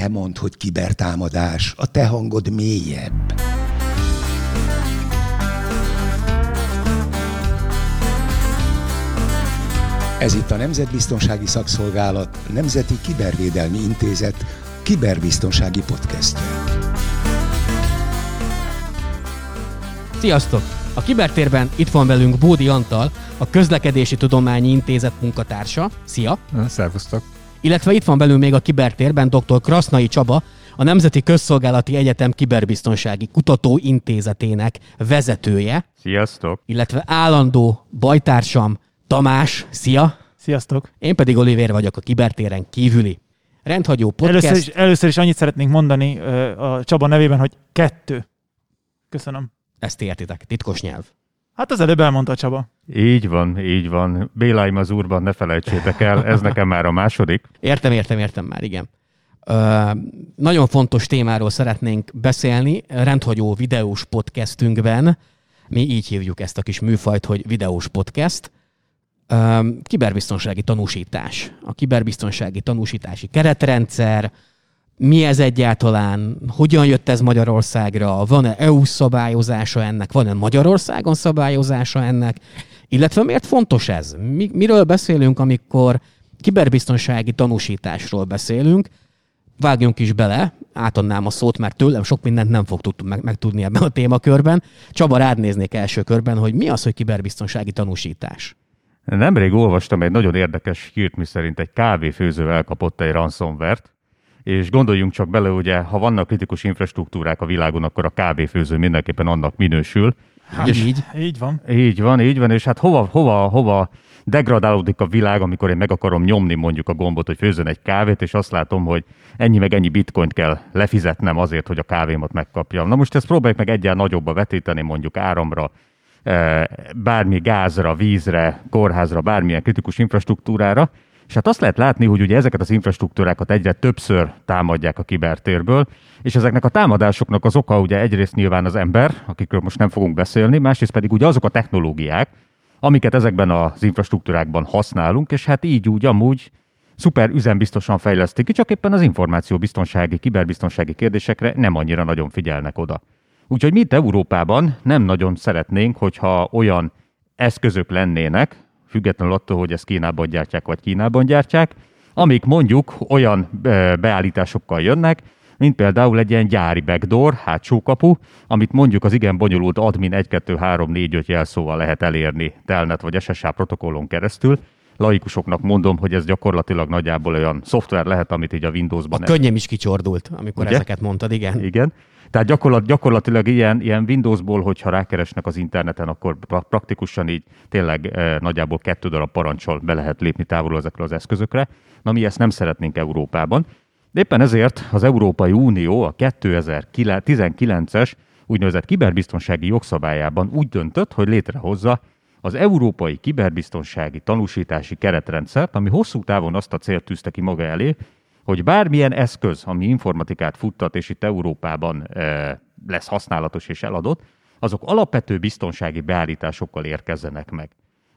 Te mondd, hogy kibertámadás, a te hangod mélyebb. Ez itt a Nemzetbiztonsági Szakszolgálat Nemzeti Kibervédelmi Intézet kiberbiztonsági podcastje. Sziasztok! A kibertérben itt van velünk Bódi Antal, a Közlekedési Tudományi Intézet munkatársa. Szia! Szervusztok! Illetve itt van velünk még a kibertérben dr. Krasznai Csaba, a Nemzeti Közszolgálati Egyetem Kiberbiztonsági Kutatóintézetének vezetője. Sziasztok! Illetve állandó bajtársam Tamás. Szia! Sziasztok! Én pedig Oliver vagyok a kibertéren kívüli. Rendhagyó podcast. Először is, először is annyit szeretnénk mondani a Csaba nevében, hogy kettő. Köszönöm. Ezt értitek, titkos nyelv. Hát az előbb elmondta a Csaba. Így van, így van. Béláim az úrban, ne felejtsétek el, ez nekem már a második. Értem, értem, értem már, igen. Ö, nagyon fontos témáról szeretnénk beszélni, rendhagyó videós podcastünkben. Mi így hívjuk ezt a kis műfajt, hogy videós podcast. Ö, kiberbiztonsági tanúsítás. A kiberbiztonsági tanúsítási keretrendszer, mi ez egyáltalán, hogyan jött ez Magyarországra, van-e EU szabályozása ennek, van-e Magyarországon szabályozása ennek, illetve miért fontos ez? Mi, miről beszélünk, amikor kiberbiztonsági tanúsításról beszélünk? Vágjunk is bele, átadnám a szót, mert tőlem sok mindent nem fog tud, meg, megtudni ebben a témakörben. Csaba, rád néznék első körben, hogy mi az, hogy kiberbiztonsági tanúsítás? Nemrég olvastam egy nagyon érdekes hírt, miszerint egy kávéfőző elkapott egy ransomware és gondoljunk csak bele, ugye, ha vannak kritikus infrastruktúrák a világon, akkor a kávéfőző mindenképpen annak minősül. Hát és így. Így van. Így van, így van, és hát hova, hova, hova degradálódik a világ, amikor én meg akarom nyomni mondjuk a gombot, hogy főzön egy kávét, és azt látom, hogy ennyi meg ennyi bitcoint kell lefizetnem azért, hogy a kávémat megkapjam. Na most ezt próbáljuk meg egyáltalán nagyobba vetíteni, mondjuk áramra, eh, bármi gázra, vízre, kórházra, bármilyen kritikus infrastruktúrára, és hát azt lehet látni, hogy ugye ezeket az infrastruktúrákat egyre többször támadják a kibertérből, és ezeknek a támadásoknak az oka ugye egyrészt nyilván az ember, akikről most nem fogunk beszélni, másrészt pedig ugye azok a technológiák, amiket ezekben az infrastruktúrákban használunk, és hát így úgy amúgy szuper üzembiztosan fejlesztik csak éppen az információbiztonsági, kiberbiztonsági kérdésekre nem annyira nagyon figyelnek oda. Úgyhogy mi itt Európában nem nagyon szeretnénk, hogyha olyan eszközök lennének, függetlenül attól, hogy ezt Kínában gyártják, vagy Kínában gyártják, amik mondjuk olyan beállításokkal jönnek, mint például egy ilyen gyári backdoor, hátsó kapu, amit mondjuk az igen bonyolult admin 1, 2, 3, 4, 5 jelszóval lehet elérni telnet vagy SSH protokollon keresztül. Laikusoknak mondom, hogy ez gyakorlatilag nagyjából olyan szoftver lehet, amit így a Windowsban... A könnyem is kicsordult, amikor Ugye? ezeket mondtad, igen. Igen. Tehát gyakorlat, gyakorlatilag ilyen, ilyen Windowsból, hogyha rákeresnek az interneten, akkor praktikusan így tényleg e, nagyjából kettő darab parancsol be lehet lépni távolról ezekről az eszközökre. Na mi ezt nem szeretnénk Európában. De éppen ezért az Európai Unió a 2019-es úgynevezett kiberbiztonsági jogszabályában úgy döntött, hogy létrehozza az Európai Kiberbiztonsági Tanúsítási Keretrendszert, ami hosszú távon azt a célt tűzte ki maga elé, hogy bármilyen eszköz, ami informatikát futtat, és itt Európában e, lesz használatos és eladott, azok alapvető biztonsági beállításokkal érkezzenek meg.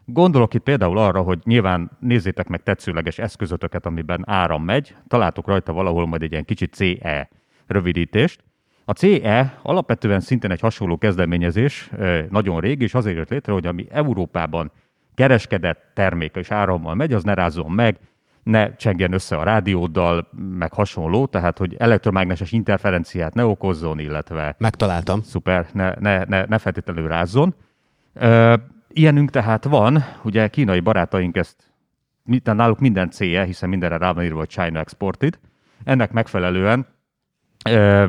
Gondolok itt például arra, hogy nyilván nézzétek meg tetszőleges eszközötöket, amiben áram megy, találtok rajta valahol majd egy ilyen kicsit CE rövidítést. A CE alapvetően szintén egy hasonló kezdeményezés, nagyon régi, és azért jött létre, hogy ami Európában kereskedett termék és árammal megy, az ne rázzon meg, ne csengjen össze a rádióddal, meg hasonló, tehát hogy elektromágneses interferenciát ne okozzon, illetve... Megtaláltam. Szuper, ne, ne, ne, ne feltétlenül rázzon. Ilyenünk tehát van, ugye kínai barátaink ezt, náluk minden célja, hiszen mindenre rá van írva, hogy China exported. Ennek megfelelően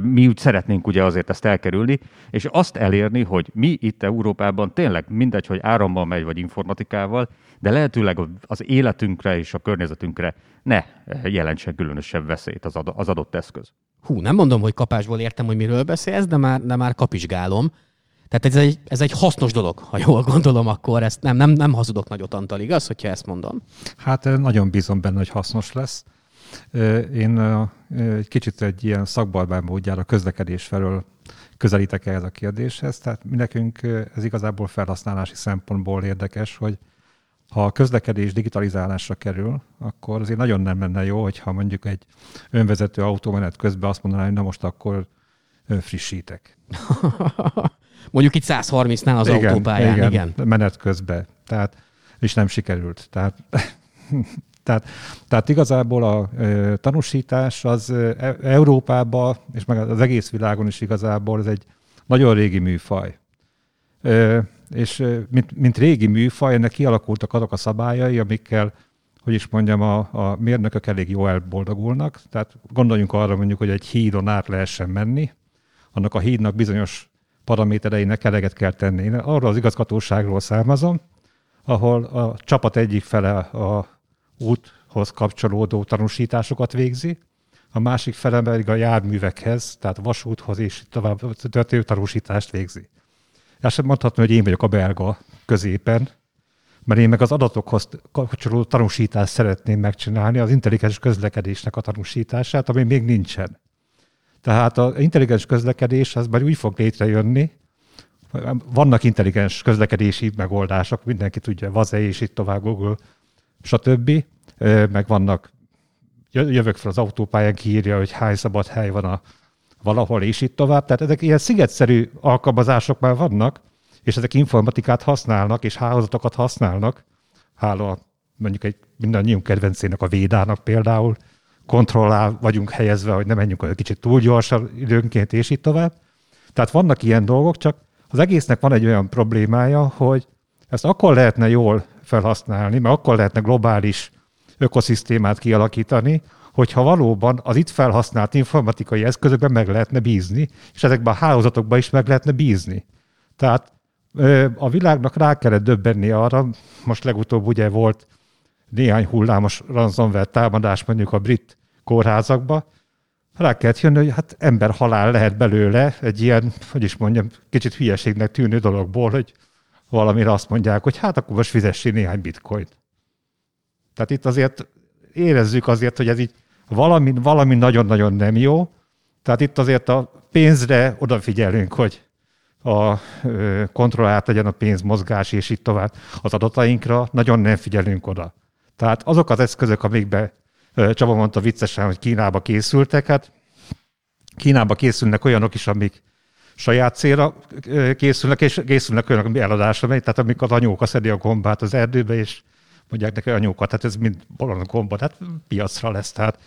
mi úgy szeretnénk ugye azért ezt elkerülni, és azt elérni, hogy mi itt Európában tényleg mindegy, hogy árammal megy, vagy informatikával, de lehetőleg az életünkre és a környezetünkre ne jelentsen különösebb veszélyt az adott eszköz. Hú, nem mondom, hogy kapásból értem, hogy miről beszélsz, de már, de már kapizsgálom. Tehát ez egy, ez egy hasznos dolog, ha jól gondolom, akkor ezt nem, nem, nem hazudok nagyot, Antal, igaz, hogyha ezt mondom? Hát nagyon bízom benne, hogy hasznos lesz. Én egy kicsit egy ilyen szakbarbár módjára közlekedés felől közelítek ehhez a kérdéshez. Tehát mi nekünk ez igazából felhasználási szempontból érdekes, hogy ha a közlekedés digitalizálásra kerül, akkor azért nagyon nem lenne jó, hogyha mondjuk egy önvezető autómenet közben azt mondaná, hogy na most akkor frissítek. Mondjuk itt 130-nál az autópályán, igen. igen. menet közben. Tehát, és nem sikerült. Tehát, tehát, tehát igazából a tanúsítás az E- Európában, és meg az egész világon is igazából ez egy nagyon régi műfaj. És mint, mint régi műfaj, ennek kialakultak azok a szabályai, amikkel, hogy is mondjam, a, a mérnökök elég jól elboldogulnak. Tehát gondoljunk arra mondjuk, hogy egy hídon át lehessen menni, annak a hídnak bizonyos paramétereinek eleget kell tenni. Én arról az igazgatóságról származom, ahol a csapat egyik fele a úthoz kapcsolódó tanúsításokat végzi, a másik fele pedig a járművekhez, tehát vasúthoz és tovább történő tanúsítást végzi. Ezt sem mondhatom, hogy én vagyok a belga középen, mert én meg az adatokhoz kapcsolódó tanúsítást szeretném megcsinálni, az intelligens közlekedésnek a tanúsítását, ami még nincsen. Tehát az intelligens közlekedés az már úgy fog létrejönni, vannak intelligens közlekedési megoldások, mindenki tudja, Vaze és itt tovább Google, stb. Meg vannak, jö- jövök fel az autópályán, kiírja, hogy hány szabad hely van a valahol, és itt tovább. Tehát ezek ilyen szigetszerű alkalmazások már vannak, és ezek informatikát használnak, és hálózatokat használnak. Hála mondjuk egy mindannyiunk kedvencének, a Védának például, kontrollál vagyunk helyezve, hogy ne menjünk olyan kicsit túl gyorsan időnként, és itt tovább. Tehát vannak ilyen dolgok, csak az egésznek van egy olyan problémája, hogy ezt akkor lehetne jól felhasználni, mert akkor lehetne globális ökoszisztémát kialakítani, hogyha valóban az itt felhasznált informatikai eszközökben meg lehetne bízni, és ezekben a hálózatokban is meg lehetne bízni. Tehát a világnak rá kellett döbbenni arra, most legutóbb ugye volt néhány hullámos ransomware támadás mondjuk a brit kórházakba, rá kellett jönni, hogy hát ember halál lehet belőle egy ilyen, hogy is mondjam, kicsit hülyeségnek tűnő dologból, hogy valamire azt mondják, hogy hát akkor most fizessél néhány bitcoint. Tehát itt azért érezzük azért, hogy ez így valami, valami nagyon-nagyon nem jó. Tehát itt azért a pénzre odafigyelünk, hogy a kontrollált legyen a pénzmozgás, és itt tovább. Az adatainkra nagyon nem figyelünk oda. Tehát azok az eszközök, amikbe Csaba mondta viccesen, hogy Kínába készültek, hát Kínába készülnek olyanok is, amik saját célra készülnek, és készülnek olyanok, ami eladásra tehát amikor anyóka szedi a gombát az erdőbe, és mondják neki anyókat, hát ez mind bolond gomba, tehát piacra lesz. Tehát,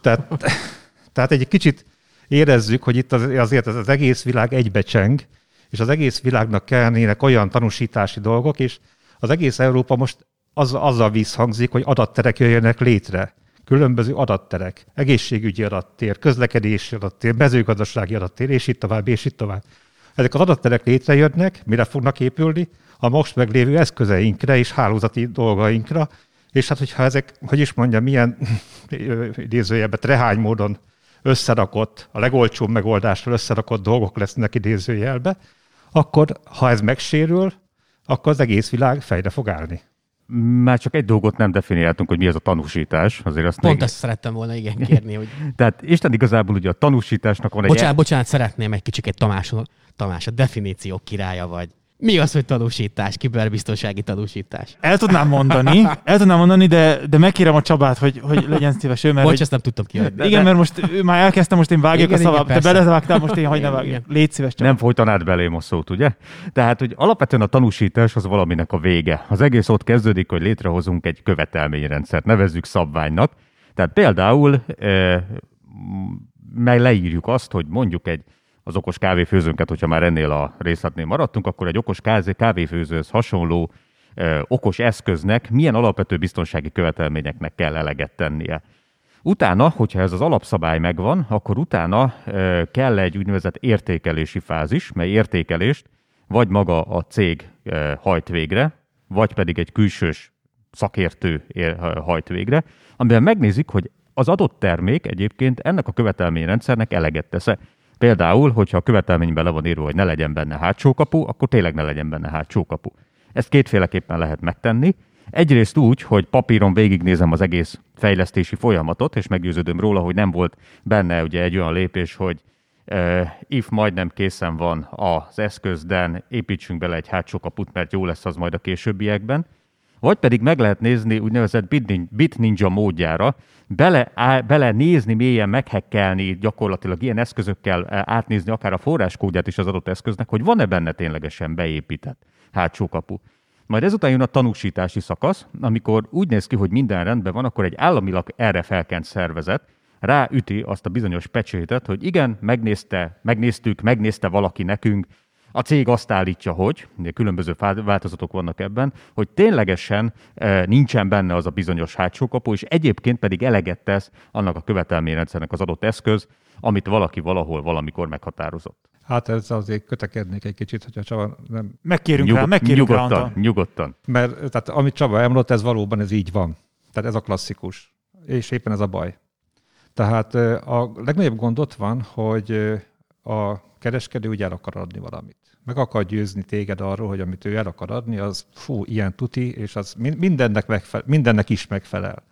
tehát, tehát egy kicsit érezzük, hogy itt az, azért az, az egész világ egybecseng, és az egész világnak kellnének olyan tanúsítási dolgok, és az egész Európa most az, azzal visszhangzik, hogy adatterek jöjjenek létre. Különböző adatterek, egészségügyi adattér, közlekedési adattér, mezőgazdasági adattér, és itt tovább, és itt tovább. Ezek az adatterek létrejönnek, mire fognak épülni? A most meglévő eszközeinkre és hálózati dolgainkra, és hát hogyha ezek, hogy is mondjam, milyen idézőjelben trehány módon összerakott, a legolcsóbb megoldással összerakott dolgok lesznek idézőjelbe, akkor ha ez megsérül, akkor az egész világ fejre fog állni. Már csak egy dolgot nem definiáltunk, hogy mi az a tanúsítás. Azért azt Pont még... ezt szerettem volna igen kérni, hogy... Tehát Isten igazából ugye a tanúsításnak van egy... Bocsánat, bocsánat, szeretném egy kicsit Tamás, Tamás, a definíciók királya vagy. Mi az, hogy tanúsítás, kiberbiztonsági tanúsítás? El tudnám mondani, el tudnám mondani, de, de megkérem a Csabát, hogy, hogy legyen szíves ő, mert Bocs, hogy, ezt nem tudtam kiadni. igen, mert most ő már elkezdtem, most én vágjak Igen, a szavába. Te belevágtál, most én hagyj ne vágjak. Légy szíves, Csaba. Nem folytanád belém a szót, ugye? Tehát, hogy alapvetően a tanúsítás az valaminek a vége. Az egész ott kezdődik, hogy létrehozunk egy követelményrendszert, nevezzük szabványnak. Tehát például e, meg leírjuk azt, hogy mondjuk egy az okos kávéfőzőnket, hogyha már ennél a részletnél maradtunk, akkor egy okos kávé, kávéfőzőhöz hasonló e, okos eszköznek milyen alapvető biztonsági követelményeknek kell eleget tennie. Utána, hogyha ez az alapszabály megvan, akkor utána e, kell egy úgynevezett értékelési fázis, mely értékelést vagy maga a cég e, hajt végre, vagy pedig egy külsős szakértő ér- hajt végre, amiben megnézik, hogy az adott termék egyébként ennek a követelményrendszernek eleget tesz Például, hogyha a követelményben le van írva, hogy ne legyen benne hátsó kapu, akkor tényleg ne legyen benne hátsó kapu. Ezt kétféleképpen lehet megtenni. Egyrészt úgy, hogy papíron végignézem az egész fejlesztési folyamatot, és meggyőződöm róla, hogy nem volt benne ugye egy olyan lépés, hogy uh, if majdnem készen van az eszköz, de építsünk bele egy hátsó kaput, mert jó lesz az majd a későbbiekben. Vagy pedig meg lehet nézni úgynevezett Bit Nin- Bit Ninja módjára, bele, á, bele nézni, mélyen meghekkelni, gyakorlatilag ilyen eszközökkel eh, átnézni akár a forráskódját is az adott eszköznek, hogy van-e benne ténylegesen beépített hátsó kapu. Majd ezután jön a tanúsítási szakasz, amikor úgy néz ki, hogy minden rendben van, akkor egy államilag erre felkent szervezet ráüti azt a bizonyos pecsétet, hogy igen, megnézte, megnéztük, megnézte valaki nekünk, a cég azt állítja, hogy, különböző változatok vannak ebben, hogy ténylegesen e, nincsen benne az a bizonyos hátsó kapu, és egyébként pedig eleget tesz annak a követelményrendszernek az adott eszköz, amit valaki valahol valamikor meghatározott. Hát ez azért kötekednék egy kicsit, hogyha Csaba nem... Megkérünk rá, megkérünk rá, nyugodtan, Antal. nyugodtan. Mert tehát, amit Csaba elmondott, ez valóban ez így van. Tehát ez a klasszikus. És éppen ez a baj. Tehát ö, a legnagyobb gond ott van, hogy ö, a kereskedő úgy el akar adni valamit. Meg akar győzni téged arról, hogy amit ő el akar adni, az fú, ilyen tuti, és az min- mindennek, megfelel, mindennek is megfelel.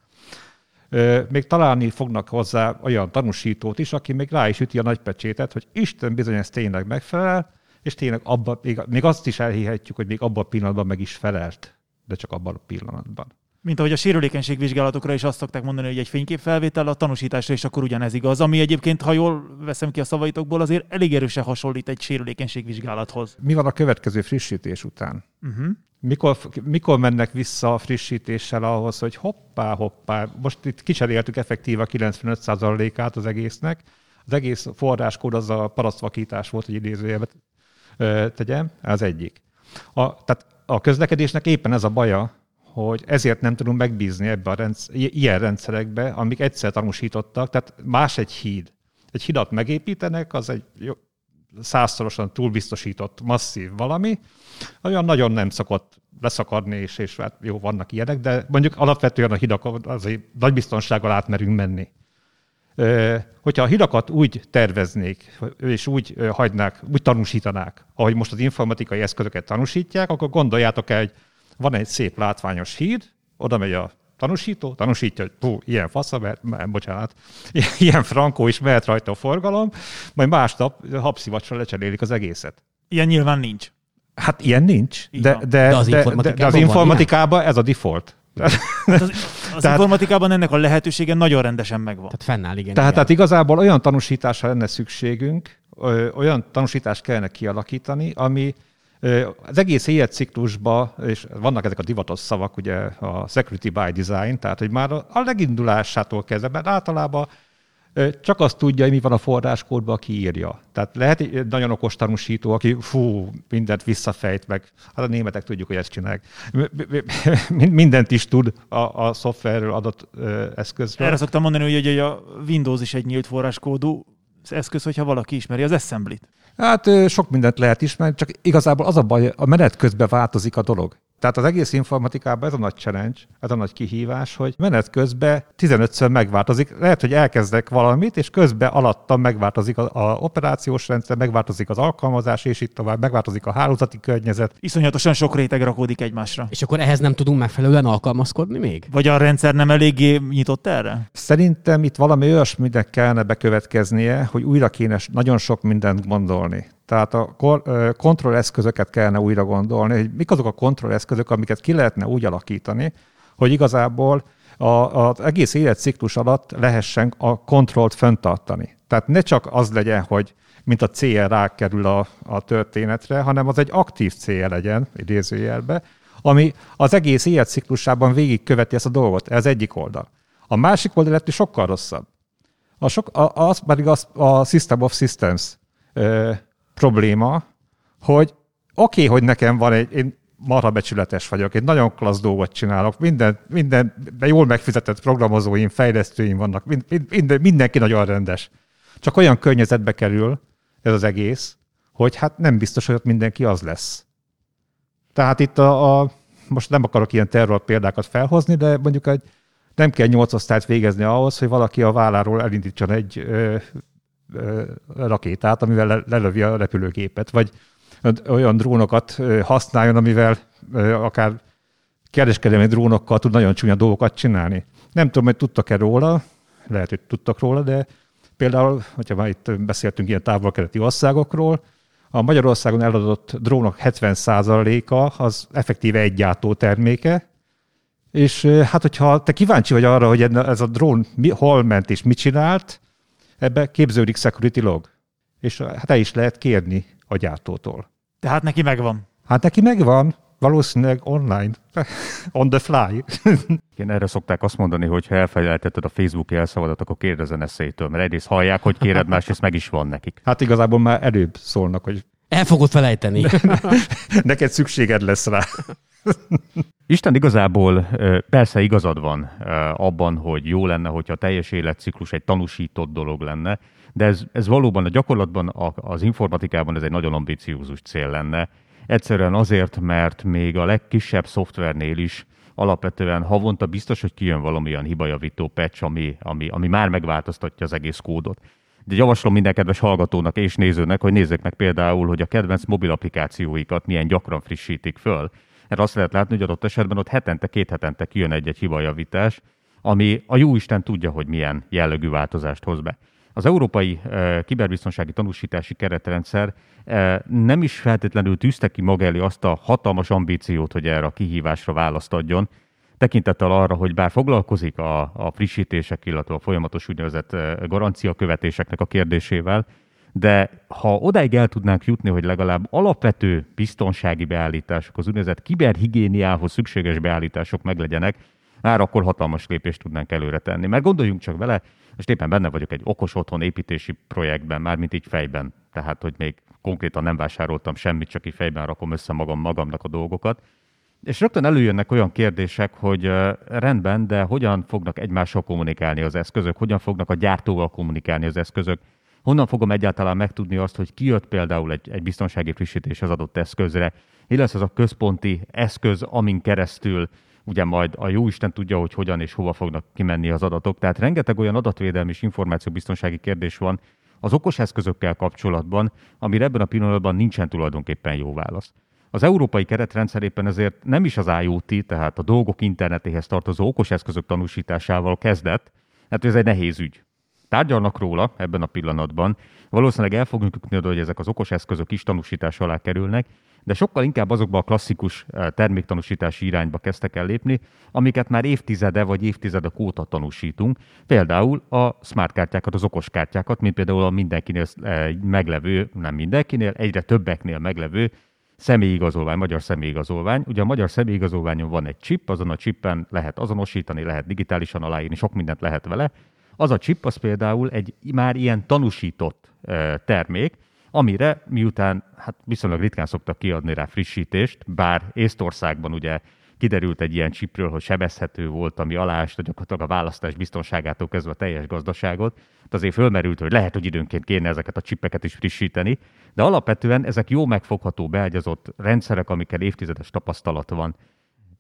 Még találni fognak hozzá olyan tanúsítót is, aki még rá is üti a nagypecsétet, hogy Isten bizony ez tényleg megfelel, és tényleg abba, még azt is elhihetjük, hogy még abban a pillanatban meg is felelt, de csak abban a pillanatban. Mint ahogy a sérülékenységvizsgálatokra is azt szokták mondani, hogy egy fényképfelvétel a tanúsításra is akkor ugyanez igaz, ami egyébként, ha jól veszem ki a szavaitokból, azért elég erősen hasonlít egy sérülékenységvizsgálathoz. Mi van a következő frissítés után? Uh-huh. Mikor, mikor mennek vissza a frissítéssel ahhoz, hogy hoppá, hoppá, most itt kicseréltük effektíve a 95%-át az egésznek, az egész forráskód az a parasztvakítás volt, hogy idézőjelben ö, tegyem, az egyik. A, tehát a közlekedésnek éppen ez a baja, hogy ezért nem tudunk megbízni ebbe a rendsz, ilyen rendszerekbe, amik egyszer tanúsítottak, tehát más egy híd. Egy hidat megépítenek, az egy százszorosan túlbiztosított masszív valami, olyan nagyon nem szokott leszakadni, és, és hát jó, vannak ilyenek, de mondjuk alapvetően a hidakon azért nagy biztonsággal átmerünk menni. Hogyha a hidakat úgy terveznék, és úgy hagynák, úgy tanúsítanák, ahogy most az informatikai eszközöket tanúsítják, akkor gondoljátok el, hogy van egy szép látványos híd, oda megy a tanúsító, tanúsítja, hogy pú, ilyen fasza, mert, mert, bocsánat, ilyen frankó is mehet rajta a forgalom, majd másnap habszivacsra lecserélik az egészet. Ilyen nyilván nincs. Hát ilyen nincs, Így de, van. de, De az de, de, az informatikában ez a default. Hát az, az Tehát- informatikában ennek a lehetősége nagyon rendesen megvan. Tehát fennáll, igen. Tehát, igen. tehát igazából olyan tanúsításra lenne szükségünk, olyan tanúsítást kellene kialakítani, ami az egész életciklusba, és vannak ezek a divatos szavak, ugye a security by design, tehát hogy már a legindulásától kezdve, mert általában csak azt tudja, hogy mi van a forráskódban, aki írja. Tehát lehet egy nagyon okos tanúsító, aki fú, mindent visszafejt meg. Hát a németek tudjuk, hogy ezt csinálják. Mindent is tud a, a szoftverről adott eszközről. Erre szoktam mondani, hogy, hogy a Windows is egy nyílt forráskódú eszköz, hogyha valaki ismeri az assembly-t. Hát sok mindent lehet ismerni, csak igazából az a baj, a menet közben változik a dolog. Tehát az egész informatikában ez a nagy challenge, ez a nagy kihívás, hogy menet közben 15-ször megváltozik. Lehet, hogy elkezdek valamit, és közben alattam megváltozik a, a operációs rendszer, megváltozik az alkalmazás, és itt tovább, megváltozik a hálózati környezet. Iszonyatosan sok réteg rakódik egymásra. És akkor ehhez nem tudunk megfelelően alkalmazkodni még? Vagy a rendszer nem eléggé nyitott erre? Szerintem itt valami olyasminek kellene bekövetkeznie, hogy újra kéne nagyon sok mindent gondolni. Tehát a kontrolleszközöket kellene újra gondolni, hogy mik azok a kontrolleszközök, amiket ki lehetne úgy alakítani, hogy igazából a, az egész életciklus alatt lehessen a kontrollt fenntartani. Tehát ne csak az legyen, hogy mint a cél rákerül a, a történetre, hanem az egy aktív cél legyen, idézőjelbe, ami az egész életciklusában végigköveti ezt a dolgot. Ez egyik oldal. A másik oldal lett sokkal rosszabb. A sok, a, az pedig az, a System of Systems ö, probléma, hogy oké, okay, hogy nekem van egy, én marha becsületes vagyok, én nagyon klassz dolgot csinálok, minden, minden de jól megfizetett programozóim, fejlesztőim vannak, mind, minden, mindenki nagyon rendes. Csak olyan környezetbe kerül ez az egész, hogy hát nem biztos, hogy ott mindenki az lesz. Tehát itt a, a most nem akarok ilyen terror példákat felhozni, de mondjuk egy, nem kell nyolc osztályt végezni ahhoz, hogy valaki a válláról elindítson egy ö, rakétát, amivel le, lelövi a repülőgépet, vagy olyan drónokat használjon, amivel akár kereskedelmi drónokkal tud nagyon csúnya dolgokat csinálni. Nem tudom, hogy tudtak-e róla, lehet, hogy tudtak róla, de például, hogyha már itt beszéltünk ilyen távol-keleti országokról, a Magyarországon eladott drónok 70%-a az effektíve egy gyártó terméke, És hát, hogyha te kíváncsi vagy arra, hogy ez a drón mi, hol ment és mit csinált, ebbe képződik security log. És hát el is lehet kérni a gyártótól. Tehát neki megvan. Hát neki megvan, valószínűleg online, on the fly. Igen, erre szokták azt mondani, hogy ha elfelejtetted a Facebook jelszavadat, akkor kérdezen eszélytől, mert egyrészt hallják, hogy kéred, másrészt meg is van nekik. Hát igazából már előbb szólnak, hogy El fogod felejteni. neked szükséged lesz rá. Isten igazából persze igazad van abban, hogy jó lenne, hogyha a teljes életciklus egy tanúsított dolog lenne, de ez, ez valóban a gyakorlatban, az informatikában ez egy nagyon ambiciózus cél lenne. Egyszerűen azért, mert még a legkisebb szoftvernél is alapvetően havonta biztos, hogy kijön valamilyen hibajavító patch, ami, ami, ami már megváltoztatja az egész kódot. De javaslom minden kedves hallgatónak és nézőnek, hogy nézzék meg például, hogy a kedvenc mobil applikációikat milyen gyakran frissítik föl. Erre azt lehet látni, hogy adott esetben ott hetente, két hetente kijön egy-egy hibajavítás, ami a jó Isten tudja, hogy milyen jellegű változást hoz be. Az európai e, kiberbiztonsági tanúsítási keretrendszer e, nem is feltétlenül tűzte ki maga elé azt a hatalmas ambíciót, hogy erre a kihívásra választ adjon, tekintettel arra, hogy bár foglalkozik a, a frissítések, illetve a folyamatos úgynevezett eh, garancia követéseknek a kérdésével, de ha odáig el tudnánk jutni, hogy legalább alapvető biztonsági beállítások, az úgynevezett kiberhigiéniához szükséges beállítások meglegyenek, már akkor hatalmas lépést tudnánk előre tenni. Mert gondoljunk csak vele, most éppen benne vagyok egy okos otthon építési projektben, mármint így fejben, tehát hogy még konkrétan nem vásároltam semmit, csak így fejben rakom össze magam magamnak a dolgokat. És rögtön előjönnek olyan kérdések, hogy rendben, de hogyan fognak egymással kommunikálni az eszközök, hogyan fognak a gyártóval kommunikálni az eszközök, honnan fogom egyáltalán megtudni azt, hogy ki jött például egy, egy biztonsági frissítés az adott eszközre, mi lesz az a központi eszköz, amin keresztül ugye majd a jó Isten tudja, hogy hogyan és hova fognak kimenni az adatok. Tehát rengeteg olyan adatvédelmi és információbiztonsági kérdés van az okos eszközökkel kapcsolatban, amire ebben a pillanatban nincsen tulajdonképpen jó válasz. Az európai keretrendszer éppen ezért nem is az IoT, tehát a dolgok internetéhez tartozó okos eszközök tanúsításával kezdett, hát ez egy nehéz ügy. Tárgyalnak róla ebben a pillanatban, valószínűleg el fogunk jutni oda, hogy ezek az okos eszközök is tanúsítás alá kerülnek, de sokkal inkább azokba a klasszikus eh, terméktanúsítási irányba kezdtek el lépni, amiket már évtizede vagy évtizedek óta tanúsítunk. Például a smart kártyákat, az okos kártyákat, mint például a mindenkinél eh, meglevő, nem mindenkinél, egyre többeknél meglevő személyigazolvány, magyar személyigazolvány. Ugye a magyar személyigazolványon van egy chip, azon a chippen lehet azonosítani, lehet digitálisan aláírni, sok mindent lehet vele. Az a chip az például egy már ilyen tanúsított termék, amire miután hát viszonylag ritkán szoktak kiadni rá frissítést, bár Észtországban ugye kiderült egy ilyen csipről, hogy sebezhető volt, ami aláásta gyakorlatilag a választás biztonságától kezdve a teljes gazdaságot. Tehát azért fölmerült, hogy lehet, hogy időnként kéne ezeket a csippeket is frissíteni, de alapvetően ezek jó megfogható, beágyazott rendszerek, amikkel évtizedes tapasztalat van.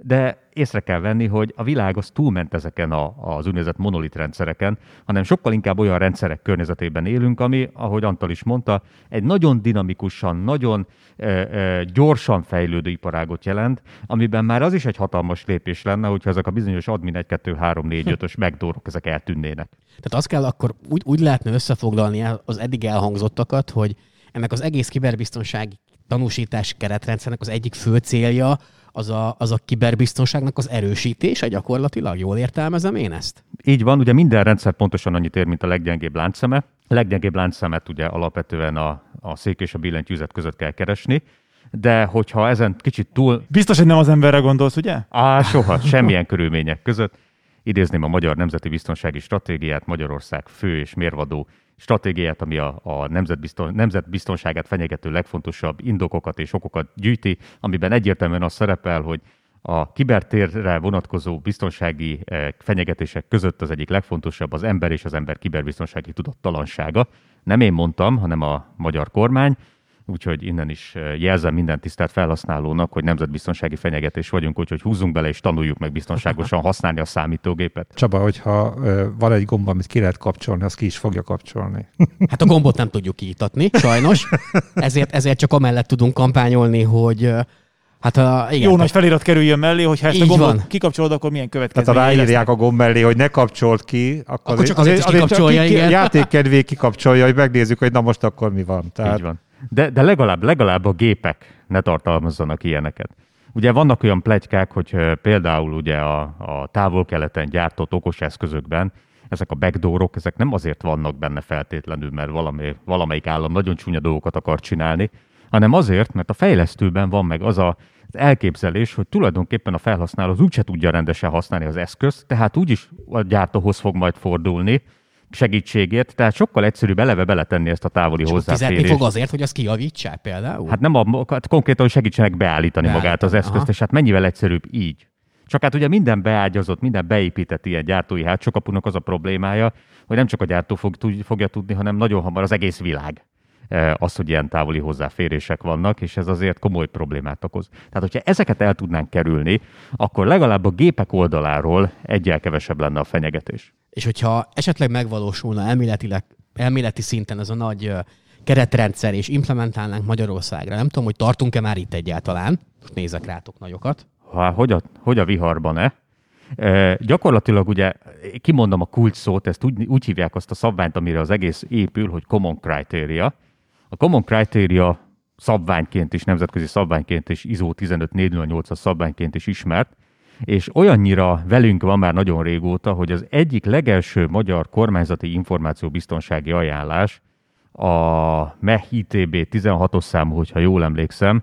De észre kell venni, hogy a világ az túlment ezeken a, az úgynevezett monolit rendszereken, hanem sokkal inkább olyan rendszerek környezetében élünk, ami, ahogy Antal is mondta, egy nagyon dinamikusan, nagyon e, e, gyorsan fejlődő iparágot jelent, amiben már az is egy hatalmas lépés lenne, hogyha ezek a bizonyos admin 1, 2, 3, 4, 5-ös megdórok, ezek eltűnnének. Tehát azt kell akkor úgy, úgy lehetne összefoglalni az eddig elhangzottakat, hogy ennek az egész kiberbiztonsági tanúsítás keretrendszernek az egyik fő célja az a, az a kiberbiztonságnak az erősítése gyakorlatilag. Jól értelmezem én ezt? Így van, ugye minden rendszer pontosan annyit ér, mint a leggyengébb láncszeme. A leggyengébb láncszemet ugye alapvetően a, a szék és a billentyűzet között kell keresni, de hogyha ezen kicsit túl... Biztos, hogy nem az emberre gondolsz, ugye? Á, soha, semmilyen körülmények között. Idézném a Magyar Nemzeti Biztonsági Stratégiát, Magyarország fő és mérvadó stratégiát, ami a, a nemzetbizton, nemzetbiztonságát fenyegető legfontosabb indokokat és okokat gyűjti, amiben egyértelműen az szerepel, hogy a kibertérre vonatkozó biztonsági eh, fenyegetések között az egyik legfontosabb az ember és az ember kiberbiztonsági tudattalansága. Nem én mondtam, hanem a magyar kormány, úgyhogy innen is eh, jelzem minden tisztelt felhasználónak, hogy nemzetbiztonsági fenyegetés vagyunk, úgyhogy húzzunk bele és tanuljuk meg biztonságosan használni a számítógépet. Csaba, hogyha ö, van egy gomb, amit ki lehet kapcsolni, azt ki is fogja kapcsolni. Hát a gombot nem tudjuk kiítatni, sajnos. Ezért, ezért csak amellett tudunk kampányolni, hogy ö, hát a, igen, Jó nagy felirat kerüljön mellé, hogy ha ezt a gombot van. kikapcsolod, akkor milyen Tehát ha ráírják lesznek. a gomb mellé, hogy ne kapcsolt ki, akkor, Akkor csak azért is kikapcsolja, ki, ki, igen. játékkedvé kikapcsolja, hogy megnézzük, hogy na most akkor mi van. Tehát Így van. De, de legalább, legalább a gépek ne tartalmazzanak ilyeneket. Ugye vannak olyan plegykák, hogy például ugye a, a távol-keleten gyártott okos eszközökben ezek a backdoorok, ezek nem azért vannak benne feltétlenül, mert valami, valamelyik állam nagyon csúnya dolgokat akar csinálni, hanem azért, mert a fejlesztőben van meg az a, az elképzelés, hogy tulajdonképpen a felhasználó az úgyse tudja rendesen használni az eszközt, tehát úgyis a gyártóhoz fog majd fordulni segítségért, tehát sokkal egyszerűbb eleve beletenni ezt a távoli És akkor fizetni hozzáférést. fog azért, hogy azt kijavítsák például? Hát nem a, hát konkrétan, segítsenek beállítani Beállítani, magát az eszközt, aha. és hát mennyivel egyszerűbb így. Csak hát ugye minden beágyazott, minden beépített ilyen gyártói hátsókapunak az a problémája, hogy nem csak a gyártó fog, fogja tudni, hanem nagyon hamar az egész világ eh, az, hogy ilyen távoli hozzáférések vannak, és ez azért komoly problémát okoz. Tehát, hogyha ezeket el tudnánk kerülni, akkor legalább a gépek oldaláról egyel kevesebb lenne a fenyegetés. És hogyha esetleg megvalósulna elméletileg, elméleti szinten ez a nagy keretrendszer, és implementálnánk Magyarországra, nem tudom, hogy tartunk-e már itt egyáltalán, most nézek rátok nagyokat. Ha, hogy, a, hogy a viharban-e? E, gyakorlatilag ugye kimondom a kulcs szót, ezt úgy, úgy hívják azt a szabványt, amire az egész épül, hogy Common Criteria. A Common Criteria szabványként is, nemzetközi szabványként és ISO 15408-as szabványként is ismert, és olyannyira velünk van már nagyon régóta, hogy az egyik legelső magyar kormányzati információbiztonsági ajánlás a MEH ITB 16-os számú, hogyha jól emlékszem,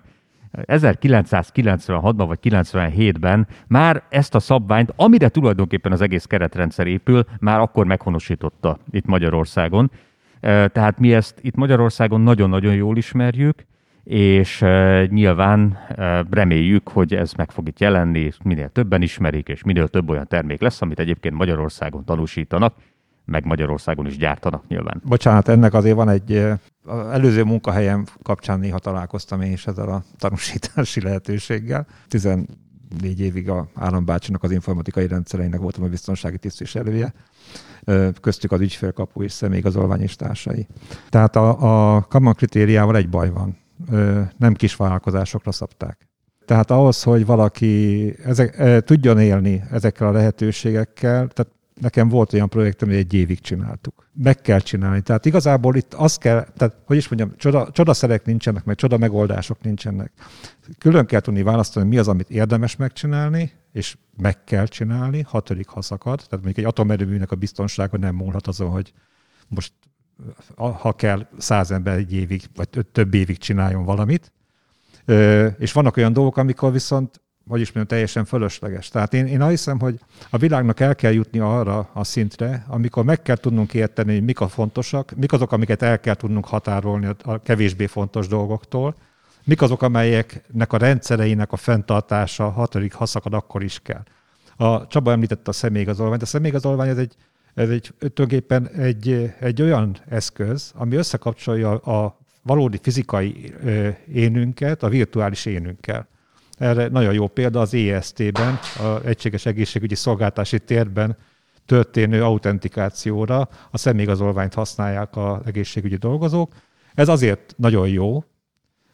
1996-ban vagy 97-ben már ezt a szabványt, amire tulajdonképpen az egész keretrendszer épül, már akkor meghonosította itt Magyarországon. Tehát mi ezt itt Magyarországon nagyon-nagyon jól ismerjük, és nyilván reméljük, hogy ez meg fog itt jelenni, minél többen ismerik, és minél több olyan termék lesz, amit egyébként Magyarországon tanúsítanak, meg Magyarországon is gyártanak nyilván. Bocsánat, ennek azért van egy, az előző munkahelyem kapcsán néha találkoztam én is ezzel a tanúsítási lehetőséggel. 14 évig a állambácsinak az informatikai rendszereinek voltam a biztonsági tisztviselője, köztük az ügyfélkapu és személyigazolvány és társai. Tehát a, a Common kritériával egy baj van. Nem kis vállalkozásokra szabták. Tehát ahhoz, hogy valaki ezek, tudjon élni ezekkel a lehetőségekkel, tehát nekem volt olyan projektem, hogy egy évig csináltuk. Meg kell csinálni. Tehát igazából itt az kell, tehát hogy is mondjam, csoda, csodaszerek nincsenek, meg csoda megoldások nincsenek. Külön kell tudni választani, mi az, amit érdemes megcsinálni, és meg kell csinálni, hatodik ha szakad. Tehát mondjuk egy atomerőműnek a biztonsága nem múlhat azon, hogy most ha kell száz ember egy évig, vagy több évig csináljon valamit. És vannak olyan dolgok, amikor viszont, hogy is mondjam, teljesen fölösleges. Tehát én, én azt hiszem, hogy a világnak el kell jutni arra a szintre, amikor meg kell tudnunk érteni, hogy mik a fontosak, mik azok, amiket el kell tudnunk határolni a kevésbé fontos dolgoktól, mik azok, amelyeknek a rendszereinek a fenntartása hatodik haszakad akkor is kell. A Csaba említette a személyigazolványt. A személyigazolvány ez egy, ez egy tulajdonképpen egy, egy olyan eszköz, ami összekapcsolja a valódi fizikai énünket a virtuális énünkkel. Erre nagyon jó példa az EST-ben, az Egységes Egészségügyi Szolgáltási Térben történő autentikációra a személyigazolványt használják az egészségügyi dolgozók. Ez azért nagyon jó,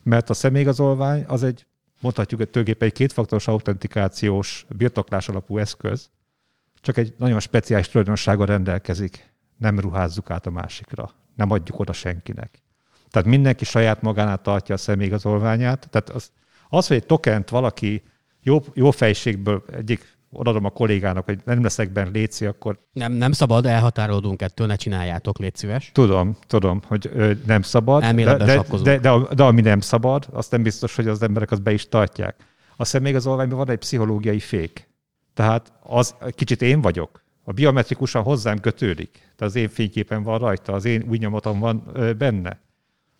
mert a személyigazolvány az egy, mondhatjuk, hogy tulajdonképpen egy kétfaktoros autentikációs birtoklás alapú eszköz, csak egy nagyon speciális tulajdonsággal rendelkezik. Nem ruházzuk át a másikra, nem adjuk oda senkinek. Tehát mindenki saját magánál tartja a személyigazolványát. Tehát az, az hogy egy tokent valaki jó, jó fejségből egyik odaadom a kollégának, hogy nem leszek benne léci, akkor Nem, nem szabad, elhatárolódunk ettől, ne csináljátok, légy szíves. Tudom, tudom, hogy ö, nem szabad, de, Elméletben de, sakkozunk. de, de, de, ami nem szabad, azt nem biztos, hogy az emberek azt be is tartják. A személyigazolványban van egy pszichológiai fék. Tehát az kicsit én vagyok. A biometrikusan hozzám kötődik. Tehát az én fényképen van rajta, az én új van benne.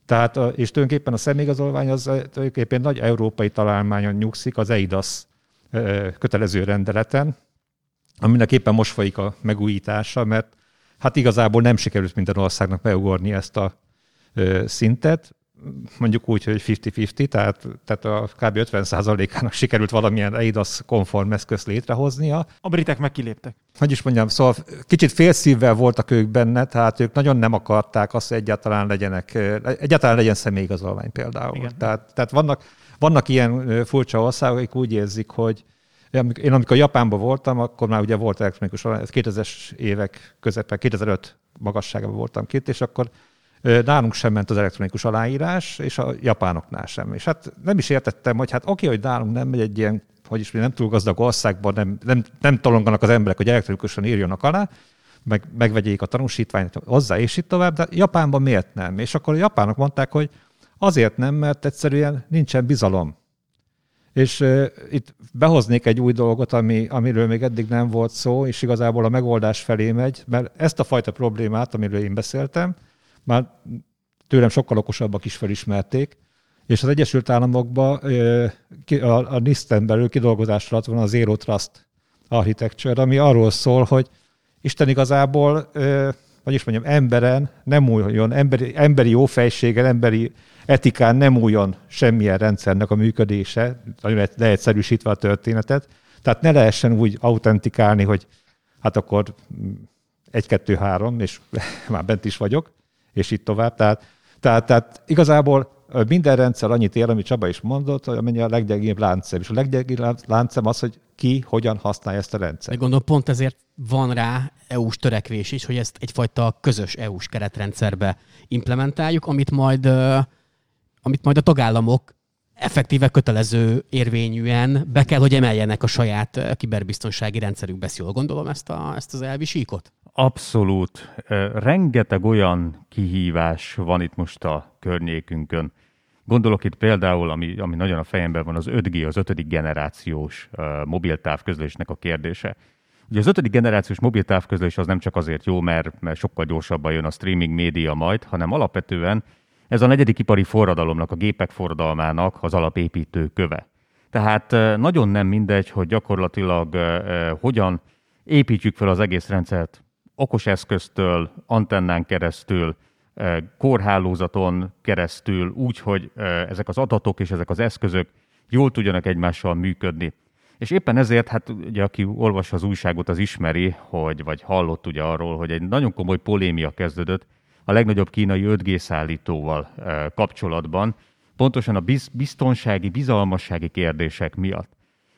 Tehát, és tulajdonképpen a személyigazolvány az tulajdonképpen nagy európai találmányon nyugszik, az EIDAS kötelező rendeleten, aminek éppen most folyik a megújítása, mert hát igazából nem sikerült minden országnak megugorni ezt a szintet, mondjuk úgy, hogy 50-50, tehát, tehát a kb. 50%-ának sikerült valamilyen EIDAS konform eszközt létrehoznia. A britek meg kiléptek. Hogy is mondjam, szóval kicsit félszívvel voltak ők benne, tehát ők nagyon nem akarták azt, hogy egyáltalán legyenek, egyáltalán legyen személyigazolvány például. Igen. Tehát, tehát vannak, vannak ilyen furcsa országok, akik úgy érzik, hogy én amikor Japánban voltam, akkor már ugye volt elektronikus, ez 2000-es évek közepén, 2005 magasságában voltam két, és akkor Nálunk sem ment az elektronikus aláírás, és a japánoknál sem. És hát nem is értettem, hogy hát oké, hogy nálunk nem megy egy ilyen, hogy is nem túl gazdag országban, nem, nem, nem tolonganak az emberek, hogy elektronikusan írjanak alá, meg, megvegyék a tanúsítványt hozzá, és itt tovább, de Japánban miért nem? És akkor a japánok mondták, hogy azért nem, mert egyszerűen nincsen bizalom. És uh, itt behoznék egy új dolgot, ami, amiről még eddig nem volt szó, és igazából a megoldás felé megy, mert ezt a fajta problémát, amiről én beszéltem, már tőlem sokkal okosabbak is felismerték, és az Egyesült Államokban a, NIST-en belül kidolgozás alatt van a Zero Trust Architecture, ami arról szól, hogy Isten igazából, vagyis mondjam, emberen nem újjon, emberi, emberi jófejséggel, emberi etikán nem újjon semmilyen rendszernek a működése, leegyszerűsítve a történetet. Tehát ne lehessen úgy autentikálni, hogy hát akkor egy, kettő, három, és már bent is vagyok, és itt tovább. Tehát, tehát, tehát igazából minden rendszer annyit ér, amit Csaba is mondott, hogy amennyi a leggyengébb láncszem. És a leggyengébb láncszem az, hogy ki hogyan használja ezt a rendszert. Gondolom pont ezért van rá EU-s törekvés is, hogy ezt egyfajta közös EU-s keretrendszerbe implementáljuk, amit majd, amit majd a tagállamok effektíve kötelező érvényűen be kell, hogy emeljenek a saját kiberbiztonsági rendszerükbe. Jól gondolom ezt, a, ezt az elvi síkot? Abszolút. Rengeteg olyan kihívás van itt most a környékünkön. Gondolok itt például, ami, ami nagyon a fejemben van, az 5G, az ötödik generációs uh, mobiltávközlésnek a kérdése. Ugye az ötödik generációs mobiltávközlés az nem csak azért jó, mert, mert sokkal gyorsabban jön a streaming média majd, hanem alapvetően ez a negyedik ipari forradalomnak, a gépek forradalmának az alapépítő köve. Tehát nagyon nem mindegy, hogy gyakorlatilag hogyan építjük fel az egész rendszert okos eszköztől, antennán keresztül, kórhálózaton keresztül, úgy, hogy ezek az adatok és ezek az eszközök jól tudjanak egymással működni. És éppen ezért, hát ugye aki olvassa az újságot, az ismeri, hogy, vagy hallott ugye arról, hogy egy nagyon komoly polémia kezdődött a legnagyobb kínai 5G szállítóval kapcsolatban, pontosan a biztonsági, bizalmassági kérdések miatt.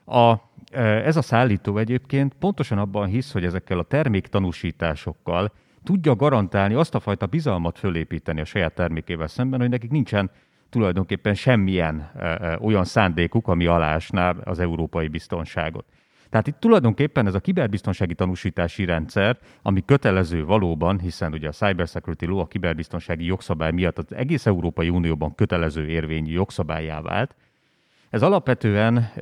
A, ez a szállító egyébként pontosan abban hisz, hogy ezekkel a terméktanúsításokkal tudja garantálni azt a fajta bizalmat fölépíteni a saját termékével szemben, hogy nekik nincsen tulajdonképpen semmilyen olyan szándékuk, ami alásná az európai biztonságot. Tehát itt tulajdonképpen ez a kiberbiztonsági tanúsítási rendszer, ami kötelező valóban, hiszen ugye a Cyber Security Law, a kiberbiztonsági jogszabály miatt az egész Európai Unióban kötelező érvényű jogszabályá vált, ez alapvetően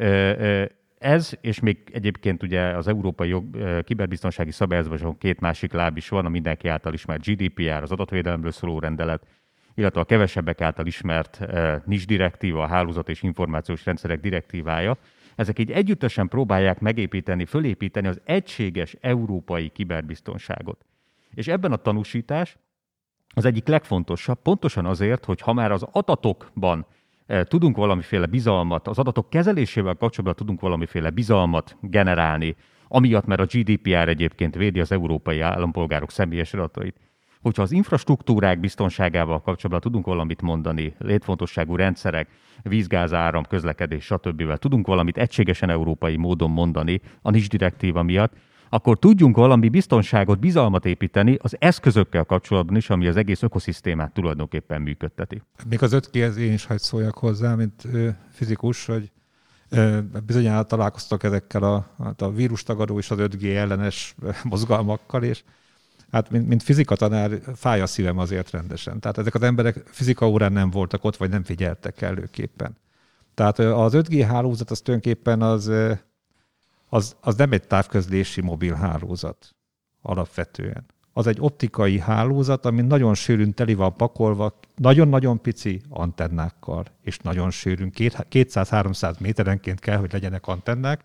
ez, és még egyébként ugye az európai jog, kiberbiztonsági szabályozásban két másik láb is van, a mindenki által ismert GDPR, az adatvédelemről szóló rendelet, illetve a kevesebbek által ismert NIS direktíva, a hálózat és információs rendszerek direktívája, ezek így együttesen próbálják megépíteni, fölépíteni az egységes európai kiberbiztonságot. És ebben a tanúsítás az egyik legfontosabb, pontosan azért, hogy ha már az adatokban tudunk valamiféle bizalmat, az adatok kezelésével kapcsolatban tudunk valamiféle bizalmat generálni, amiatt, mert a GDPR egyébként védi az európai állampolgárok személyes adatait. Hogyha az infrastruktúrák biztonságával kapcsolatban tudunk valamit mondani, létfontosságú rendszerek, vízgáz, áram, közlekedés, stb. tudunk valamit egységesen európai módon mondani a NIS direktíva miatt, akkor tudjunk valami biztonságot, bizalmat építeni az eszközökkel kapcsolatban is, ami az egész ökoszisztémát tulajdonképpen működteti. Még az 5G-hez én is hagyd szóljak hozzá, mint fizikus, hogy bizonyára találkoztak ezekkel a, hát a vírustagadó és az 5G ellenes mozgalmakkal, és hát mint, mint fizika tanár fáj a szívem azért rendesen. Tehát ezek az emberek fizika órán nem voltak ott, vagy nem figyeltek kellőképpen. Tehát az 5G hálózat az tulajdonképpen az az, az nem egy távközlési mobil hálózat alapvetően. Az egy optikai hálózat, ami nagyon sűrűn teli van pakolva, nagyon-nagyon pici antennákkal, és nagyon sűrűn, 200-300 méterenként kell, hogy legyenek antennák,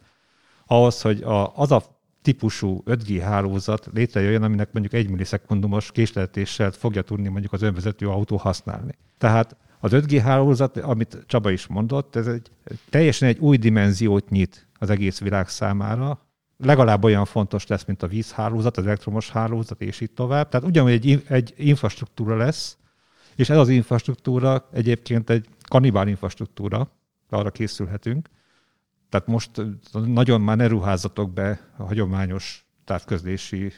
ahhoz, hogy a, az a típusú 5G hálózat létrejöjjön, aminek mondjuk egy millisekundumos késleltéssel fogja tudni mondjuk az önvezető autó használni. Tehát az 5G hálózat, amit Csaba is mondott, ez egy, teljesen egy új dimenziót nyit az egész világ számára. Legalább olyan fontos lesz, mint a vízhálózat, az elektromos hálózat, és így tovább. Tehát ugyanúgy egy, egy infrastruktúra lesz, és ez az infrastruktúra egyébként egy kanibál infrastruktúra, arra készülhetünk. Tehát most nagyon már ne ruházatok be a hagyományos távközlési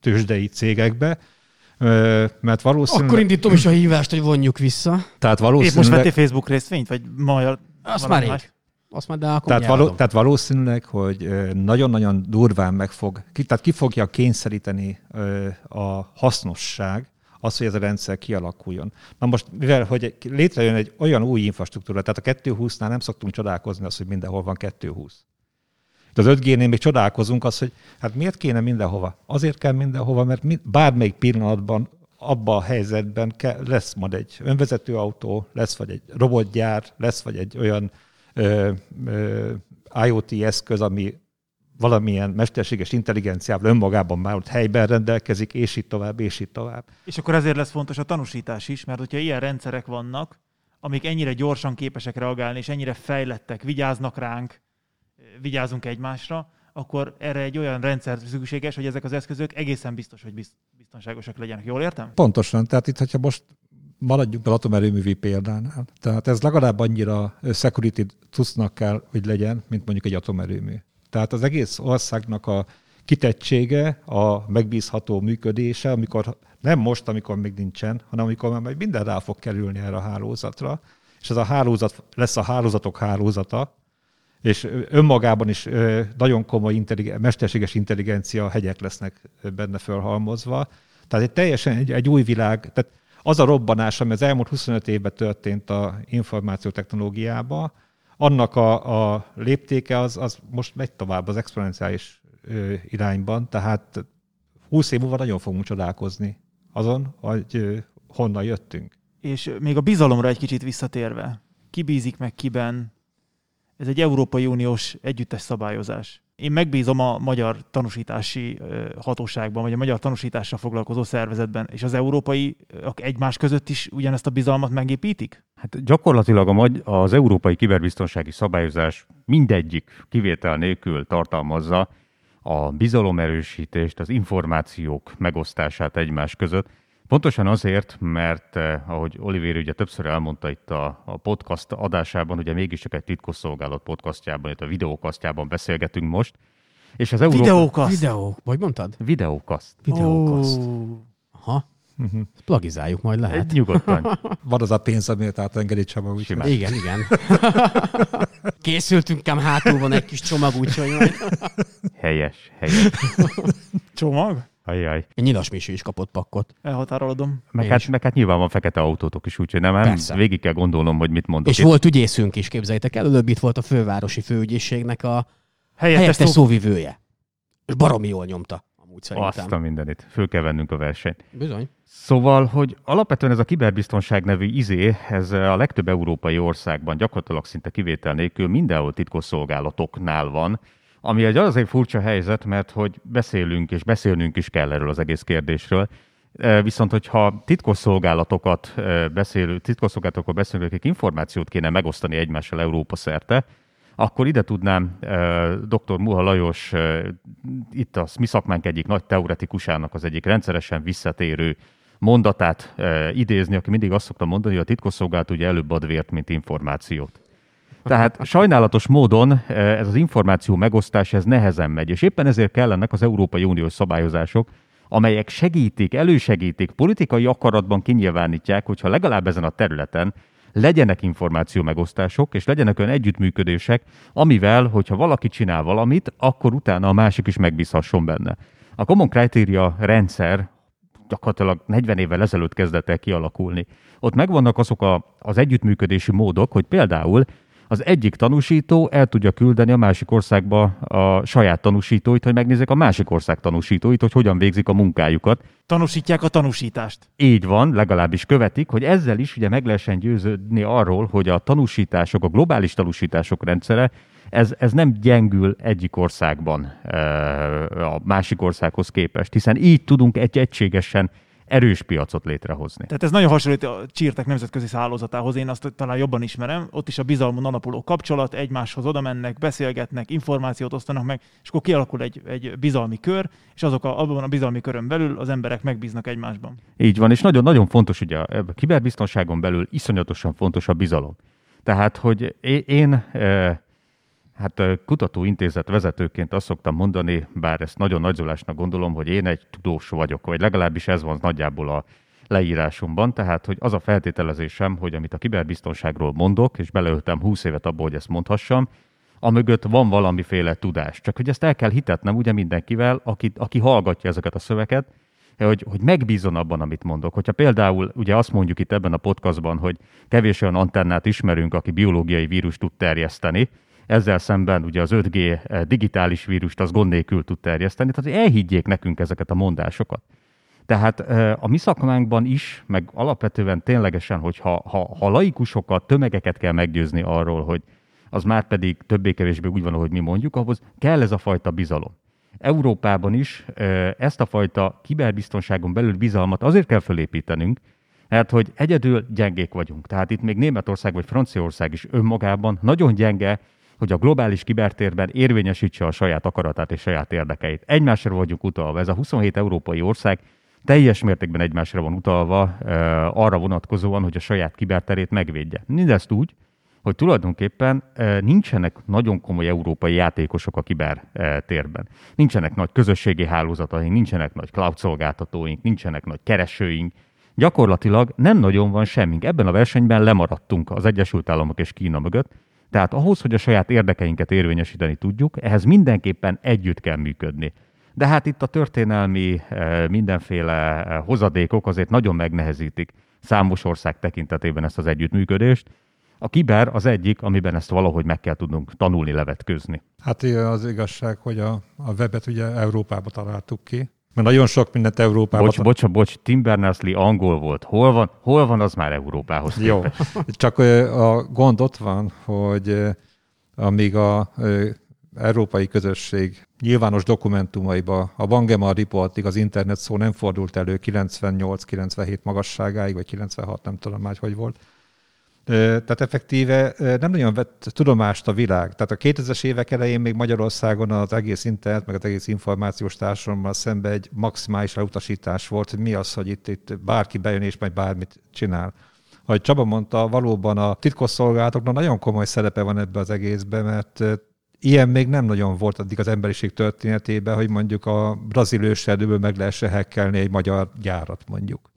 tőzsdei cégekbe, mert valószínűleg... Akkor indítom is a hívást, hogy vonjuk vissza. Tehát Épp most valószínűleg... vettél Facebook részvényt, vagy majd Azt már rég. Azt már, de akkor Tehát, való, tehát valószínűleg, hogy nagyon-nagyon durván meg fog, ki, tehát ki fogja kényszeríteni a hasznosság, az, hogy ez a rendszer kialakuljon. Na most, mivel hogy létrejön egy olyan új infrastruktúra, tehát a 220-nál nem szoktunk csodálkozni az, hogy mindenhol van 220. De az 5G-nél még csodálkozunk az, hogy hát miért kéne mindenhova? Azért kell mindenhova, mert mi, bármelyik pillanatban abban a helyzetben kell, lesz majd egy önvezető autó, lesz vagy egy robotgyár, lesz vagy egy olyan ö, ö, IoT eszköz, ami valamilyen mesterséges intelligenciával önmagában már ott helyben rendelkezik, és így tovább, és így tovább. És akkor ezért lesz fontos a tanúsítás is, mert hogyha ilyen rendszerek vannak, amik ennyire gyorsan képesek reagálni, és ennyire fejlettek, vigyáznak ránk, vigyázunk egymásra, akkor erre egy olyan rendszer szükséges, hogy ezek az eszközök egészen biztos, hogy biz- biztonságosak legyenek. Jól értem? Pontosan, tehát itt, hogyha most maradjunk az atomerőművi példánál, tehát ez legalább annyira security tusznak kell, hogy legyen, mint mondjuk egy atomerőmű. Tehát az egész országnak a kitettsége, a megbízható működése, amikor nem most, amikor még nincsen, hanem amikor már minden rá fog kerülni erre a hálózatra, és ez a hálózat lesz a hálózatok hálózata, és önmagában is nagyon komoly intelligen- mesterséges intelligencia hegyek lesznek benne fölhalmozva. Tehát egy teljesen egy, egy új világ, tehát az a robbanás, ami az elmúlt 25 évben történt a információtechnológiába, annak a, a léptéke az, az most megy tovább az exponenciális irányban, tehát 20 év múlva nagyon fogunk csodálkozni azon, hogy honnan jöttünk. És még a bizalomra egy kicsit visszatérve. Ki bízik meg kiben? Ez egy Európai Uniós együttes szabályozás. Én megbízom a magyar tanúsítási hatóságban, vagy a magyar tanúsítással foglalkozó szervezetben, és az európaiak egymás között is ugyanezt a bizalmat megépítik? Hát gyakorlatilag a magy- az európai kiberbiztonsági szabályozás mindegyik kivétel nélkül tartalmazza a bizalomerősítést, az információk megosztását egymás között. Pontosan azért, mert eh, ahogy Oliver ugye többször elmondta itt a, a podcast adásában, ugye mégiscsak egy titkosszolgálat podcastjában, itt a videókasztjában beszélgetünk most, és az Európa... Videókaszt! Videó, vagy mondtad? Videókaszt. Videókaszt. Ó, Aha. Uh-huh. Ezt plagizáljuk majd lehet. Egy nyugodtan. Van az a pénz, amit átengedi Csaba, úgy Simán. Igen, igen. Készültünk, ám hátul van egy kis csomag, úgyhogy majd. Helyes, helyes. csomag? Ajaj. Nyilas Misi is kapott pakkot. Elhatárolodom. Meg hát, meg hát nyilván van fekete autótok is, úgyhogy nem, nem végig kell gondolnom, hogy mit mondok. És itt. volt ügyészünk is, képzeljétek el, előbb itt volt a fővárosi főügyészségnek a Helyettes helyettes szó... szóvivője. És baromi jól nyomta, amúgy szerintem. Azt a mindenit. Föl kell vennünk a versenyt. Bizony. Szóval, hogy alapvetően ez a kiberbiztonság nevű izé, ez a legtöbb európai országban gyakorlatilag szinte kivétel nélkül mindenhol titkosszolgálatoknál van, ami egy azért furcsa helyzet, mert hogy beszélünk, és beszélnünk is kell erről az egész kérdésről, Viszont, hogyha titkosszolgálatokat beszélő, titkosszolgálatokról beszélünk, akik információt kéne megosztani egymással Európa szerte, akkor ide tudnám dr. Muha Lajos, itt a mi szakmánk egyik nagy teoretikusának az egyik rendszeresen visszatérő mondatát idézni, aki mindig azt szokta mondani, hogy a titkosszolgálat ugye előbb ad vért, mint információt. Tehát sajnálatos módon eh, ez az információ megosztás ez nehezen megy, és éppen ezért kellenek az Európai Uniós szabályozások, amelyek segítik, elősegítik, politikai akaratban kinyilvánítják, hogyha legalább ezen a területen legyenek információ megosztások, és legyenek olyan együttműködések, amivel, hogyha valaki csinál valamit, akkor utána a másik is megbízhasson benne. A Common Criteria rendszer gyakorlatilag 40 évvel ezelőtt kezdett el kialakulni. Ott megvannak azok a, az együttműködési módok, hogy például az egyik tanúsító el tudja küldeni a másik országba a saját tanúsítóit, hogy megnézzék a másik ország tanúsítóit, hogy hogyan végzik a munkájukat. Tanúsítják a tanúsítást. Így van, legalábbis követik, hogy ezzel is ugye meg lehessen győződni arról, hogy a tanúsítások, a globális tanúsítások rendszere, ez, ez nem gyengül egyik országban eh, a másik országhoz képest, hiszen így tudunk egy egységesen erős piacot létrehozni. Tehát ez nagyon hasonlít a Csírtek nemzetközi hálózatához, én azt talán jobban ismerem. Ott is a bizalmon alapuló kapcsolat, egymáshoz oda mennek, beszélgetnek, információt osztanak meg, és akkor kialakul egy, egy bizalmi kör, és azok a, abban a bizalmi körön belül az emberek megbíznak egymásban. Így van, és nagyon-nagyon fontos, ugye a kiberbiztonságon belül iszonyatosan fontos a bizalom. Tehát, hogy é- én, eh, Hát kutatóintézet vezetőként azt szoktam mondani, bár ezt nagyon nagyzolásnak gondolom, hogy én egy tudós vagyok, vagy legalábbis ez van nagyjából a leírásomban, tehát hogy az a feltételezésem, hogy amit a kiberbiztonságról mondok, és beleöltem 20 évet abból, hogy ezt mondhassam, amögött van valamiféle tudás. Csak hogy ezt el kell hitetnem ugye mindenkivel, aki, aki hallgatja ezeket a szöveket, hogy, hogy megbízon abban, amit mondok. Hogyha például ugye azt mondjuk itt ebben a podcastban, hogy kevés olyan antennát ismerünk, aki biológiai vírus tud terjeszteni, ezzel szemben ugye az 5G eh, digitális vírust az gond nélkül tud terjeszteni, tehát elhiggyék nekünk ezeket a mondásokat. Tehát eh, a mi szakmánkban is, meg alapvetően ténylegesen, hogyha ha, ha laikusokat, tömegeket kell meggyőzni arról, hogy az már pedig többé-kevésbé úgy van, ahogy mi mondjuk, ahhoz kell ez a fajta bizalom. Európában is ezt a fajta kiberbiztonságon belül bizalmat azért kell felépítenünk, mert hogy egyedül gyengék vagyunk. Tehát itt még Németország vagy Franciaország is önmagában nagyon gyenge, hogy a globális kibertérben érvényesítse a saját akaratát és saját érdekeit. Egymásra vagyunk utalva. Ez a 27 európai ország teljes mértékben egymásra van utalva arra vonatkozóan, hogy a saját kiberterét megvédje. Mindezt úgy, hogy tulajdonképpen nincsenek nagyon komoly európai játékosok a kiber térben. Nincsenek nagy közösségi hálózataink, nincsenek nagy cloud szolgáltatóink, nincsenek nagy keresőink. Gyakorlatilag nem nagyon van semmink. Ebben a versenyben lemaradtunk az Egyesült Államok és Kína mögött, tehát ahhoz, hogy a saját érdekeinket érvényesíteni tudjuk, ehhez mindenképpen együtt kell működni. De hát itt a történelmi mindenféle hozadékok azért nagyon megnehezítik számos ország tekintetében ezt az együttműködést, a kiber az egyik, amiben ezt valahogy meg kell tudnunk tanulni, levetközni. Hát az igazság, hogy a, a webet ugye Európába találtuk ki, mert nagyon sok mindent Európában... Bocs, bocs, bocs, Tim Berners-Lee angol volt. Hol van, hol van az már Európához Jó, csak a gond ott van, hogy amíg a európai közösség nyilvános dokumentumaiba, a Bangemar Reportig az internet szó nem fordult elő 98-97 magasságáig, vagy 96, nem tudom már, hogy volt, tehát effektíve nem nagyon vett tudomást a világ. Tehát a 2000-es évek elején még Magyarországon az egész internet, meg az egész információs társadalommal szemben egy maximális elutasítás volt, hogy mi az, hogy itt, itt bárki bejön és majd bármit csinál. Ahogy Csaba mondta, valóban a titkosszolgálatoknak nagyon komoly szerepe van ebbe az egészbe, mert ilyen még nem nagyon volt addig az emberiség történetében, hogy mondjuk a brazil őserdőből meg lehessen hekkelni egy magyar gyárat mondjuk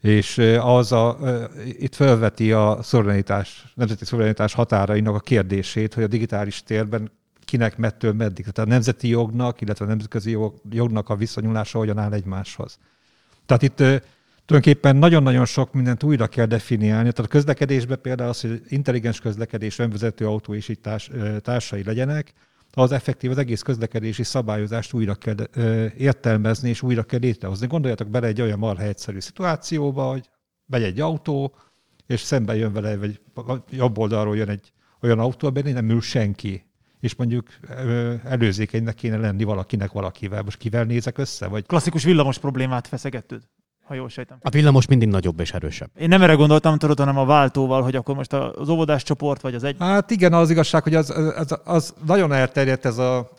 és az a, itt felveti a szuverenitás, nemzeti szuverenitás határainak a kérdését, hogy a digitális térben kinek mettől meddig. Tehát a nemzeti jognak, illetve a nemzetközi jognak a viszonyulása hogyan áll egymáshoz. Tehát itt tulajdonképpen nagyon-nagyon sok mindent újra kell definiálni. Tehát a közlekedésben például az, hogy intelligens közlekedés, önvezető autó és így társ, társai legyenek, az effektív az egész közlekedési szabályozást újra kell értelmezni, és újra kell létrehozni. Gondoljatok bele egy olyan marha egyszerű szituációba, hogy megy egy autó, és szemben jön vele, vagy jobb oldalról jön egy olyan autó, amiben nem ül senki. És mondjuk előzékenynek kéne lenni valakinek valakivel. Most kivel nézek össze? Vagy... Klasszikus villamos problémát feszegettőd ha jól sejtem. A villamos mindig nagyobb és erősebb. Én nem erre gondoltam, tudod, hanem a váltóval, hogy akkor most az óvodás csoport, vagy az egy... Hát igen, az igazság, hogy az, az, az nagyon elterjedt ez a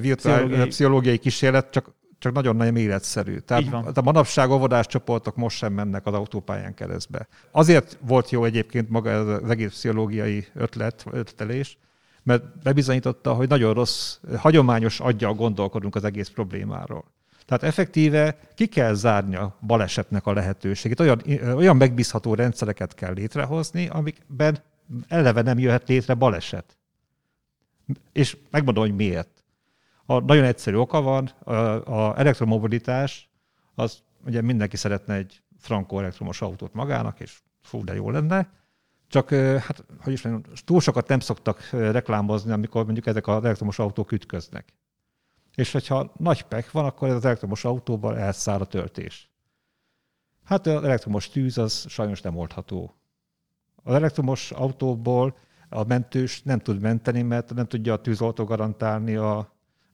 virtuál, pszichológiai. pszichológiai kísérlet, csak csak nagyon nagyon életszerű. Tehát a manapság óvodás csoportok most sem mennek az autópályán keresztbe. Azért volt jó egyébként maga az egész pszichológiai ötlet, ötletelés, mert bebizonyította, hogy nagyon rossz, hagyományos adja gondolkodunk az egész problémáról. Tehát effektíve ki kell zárni a balesetnek a lehetőségét. Olyan, olyan megbízható rendszereket kell létrehozni, amikben eleve nem jöhet létre baleset. És megmondom, hogy miért. A nagyon egyszerű oka van, a, a elektromobilitás, az ugye mindenki szeretne egy frankó elektromos autót magának, és fú, de jó lenne, csak hát, hogy is mondjam, túl sokat nem szoktak reklámozni, amikor mondjuk ezek az elektromos autók ütköznek és hogyha nagy pek van, akkor ez az elektromos autóban elszáll a töltés. Hát az elektromos tűz az sajnos nem oldható. Az elektromos autóból a mentős nem tud menteni, mert nem tudja a tűzoltó garantálni a,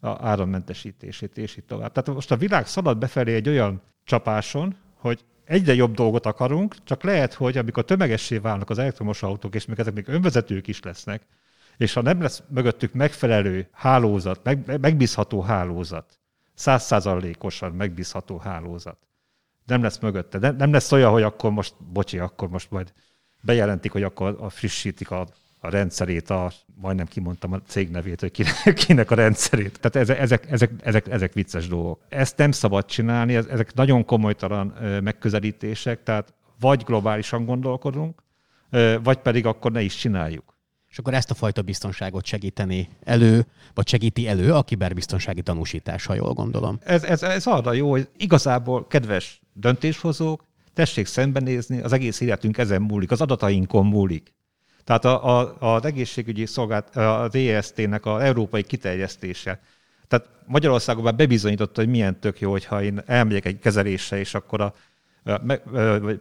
a árammentesítését, és így tovább. Tehát most a világ szalad befelé egy olyan csapáson, hogy egyre jobb dolgot akarunk, csak lehet, hogy amikor tömegessé válnak az elektromos autók, és még ezek még önvezetők is lesznek, és ha nem lesz mögöttük megfelelő hálózat, meg, megbízható hálózat, százszázalékosan megbízható hálózat, nem lesz mögötte. Nem, nem lesz olyan, hogy akkor most, bocsi, akkor most majd bejelentik, hogy akkor a frissítik a a rendszerét, a, majdnem kimondtam a cég nevét, hogy kinek, kinek a rendszerét. Tehát ezek, ezek, ezek, ezek, vicces dolgok. Ezt nem szabad csinálni, ezek nagyon komolytalan megközelítések, tehát vagy globálisan gondolkodunk, vagy pedig akkor ne is csináljuk. És akkor ezt a fajta biztonságot segíteni elő, vagy segíti elő a kiberbiztonsági tanúsítás, ha jól gondolom. Ez, ez, ez arra jó, hogy igazából kedves döntéshozók, tessék szembenézni, az egész életünk ezen múlik, az adatainkon múlik. Tehát a, a, az egészségügyi szolgált, az EST-nek az európai kiterjesztése. Tehát Magyarországon már bebizonyította, hogy milyen tök jó, hogyha én elmegyek egy kezelésre, és akkor a, me,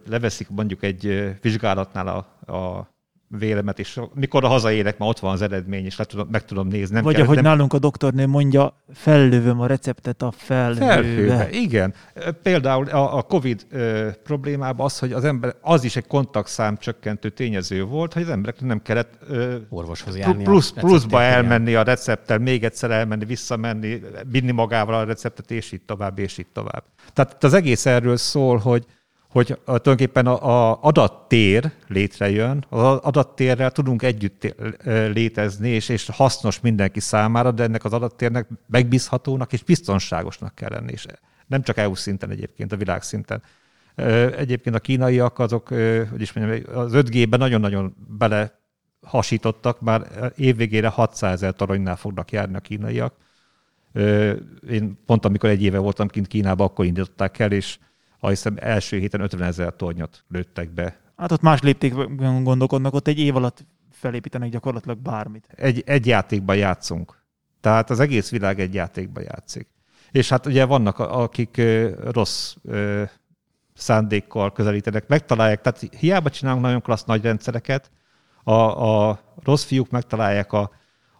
leveszik mondjuk egy vizsgálatnál a, a vélemet, és mikor a hazaérek, már ott van az eredmény, és le tudom, meg tudom nézni. Nem Vagy kell, ahogy nem... nálunk a doktornő mondja, fellövöm a receptet a felhőbe. felhőbe. Igen. Például a, a COVID ö, problémában az, hogy az ember, az is egy kontaktszám csökkentő tényező volt, hogy az embereknek nem kellett ö, orvoshoz járni. Plusz, pluszba elmenni a recepttel, még egyszer elmenni, visszamenni, vinni magával a receptet, és így tovább, és így tovább. Tehát az egész erről szól, hogy hogy tulajdonképpen a, a adattér létrejön, az adattérrel tudunk együtt létezni, és, és hasznos mindenki számára, de ennek az adattérnek megbízhatónak és biztonságosnak kell lenni, és nem csak EU szinten egyébként, a világ szinten. Egyébként a kínaiak azok, hogy is mondjam, az 5G-ben nagyon-nagyon bele hasítottak, már évvégére 600 ezer toronynál fognak járni a kínaiak. Én pont amikor egy éve voltam kint Kínában, akkor indították el, és ha hiszem első héten 50 ezer tornyot lőttek be. Hát ott más léptékben gondolkodnak, ott egy év alatt felépítenek gyakorlatilag bármit. Egy, egy játékban játszunk. Tehát az egész világ egy játékban játszik. És hát ugye vannak, akik rossz szándékkal közelítenek, megtalálják, tehát hiába csinálunk nagyon klassz nagy rendszereket, a, a rossz fiúk megtalálják a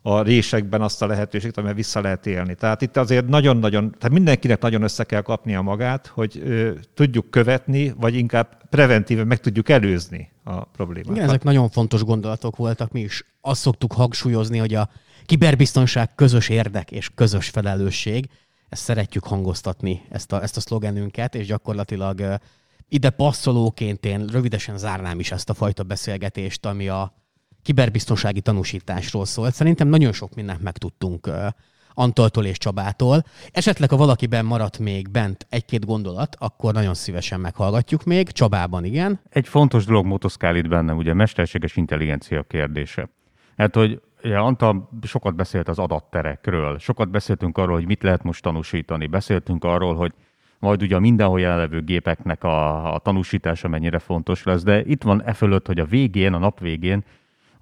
a résekben azt a lehetőséget, amivel vissza lehet élni. Tehát itt azért nagyon-nagyon, tehát mindenkinek nagyon össze kell kapnia magát, hogy ö, tudjuk követni, vagy inkább preventíven meg tudjuk előzni a problémát. Igen, ezek nagyon fontos gondolatok voltak. Mi is azt szoktuk hangsúlyozni, hogy a kiberbiztonság közös érdek és közös felelősség. Ezt szeretjük hangoztatni, ezt a, ezt a szlogenünket, és gyakorlatilag ide passzolóként én rövidesen zárnám is ezt a fajta beszélgetést, ami a kiberbiztonsági tanúsításról szólt. Szerintem nagyon sok mindent megtudtunk Antaltól és Csabától. Esetleg, ha valakiben maradt még bent egy-két gondolat, akkor nagyon szívesen meghallgatjuk még. Csabában igen. Egy fontos dolog motoszkál itt bennem, ugye mesterséges intelligencia kérdése. Hát, hogy ugye Antal sokat beszélt az adatterekről, sokat beszéltünk arról, hogy mit lehet most tanúsítani, beszéltünk arról, hogy majd ugye a mindenhol jelenlevő gépeknek a, a tanúsítása mennyire fontos lesz, de itt van e fölött, hogy a végén, a nap végén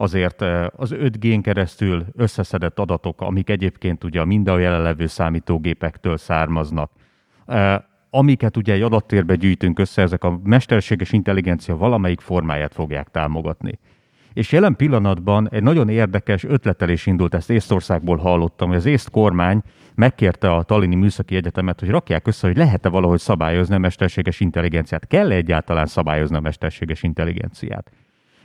azért az 5G-n keresztül összeszedett adatok, amik egyébként ugye a minden jelenlevő számítógépektől származnak, amiket ugye egy adattérbe gyűjtünk össze, ezek a mesterséges intelligencia valamelyik formáját fogják támogatni. És jelen pillanatban egy nagyon érdekes ötletelés indult, ezt Észtországból hallottam, hogy az észt kormány megkérte a Talini Műszaki Egyetemet, hogy rakják össze, hogy lehet-e valahogy szabályozni a mesterséges intelligenciát. Kell-e egyáltalán szabályozni a mesterséges intelligenciát?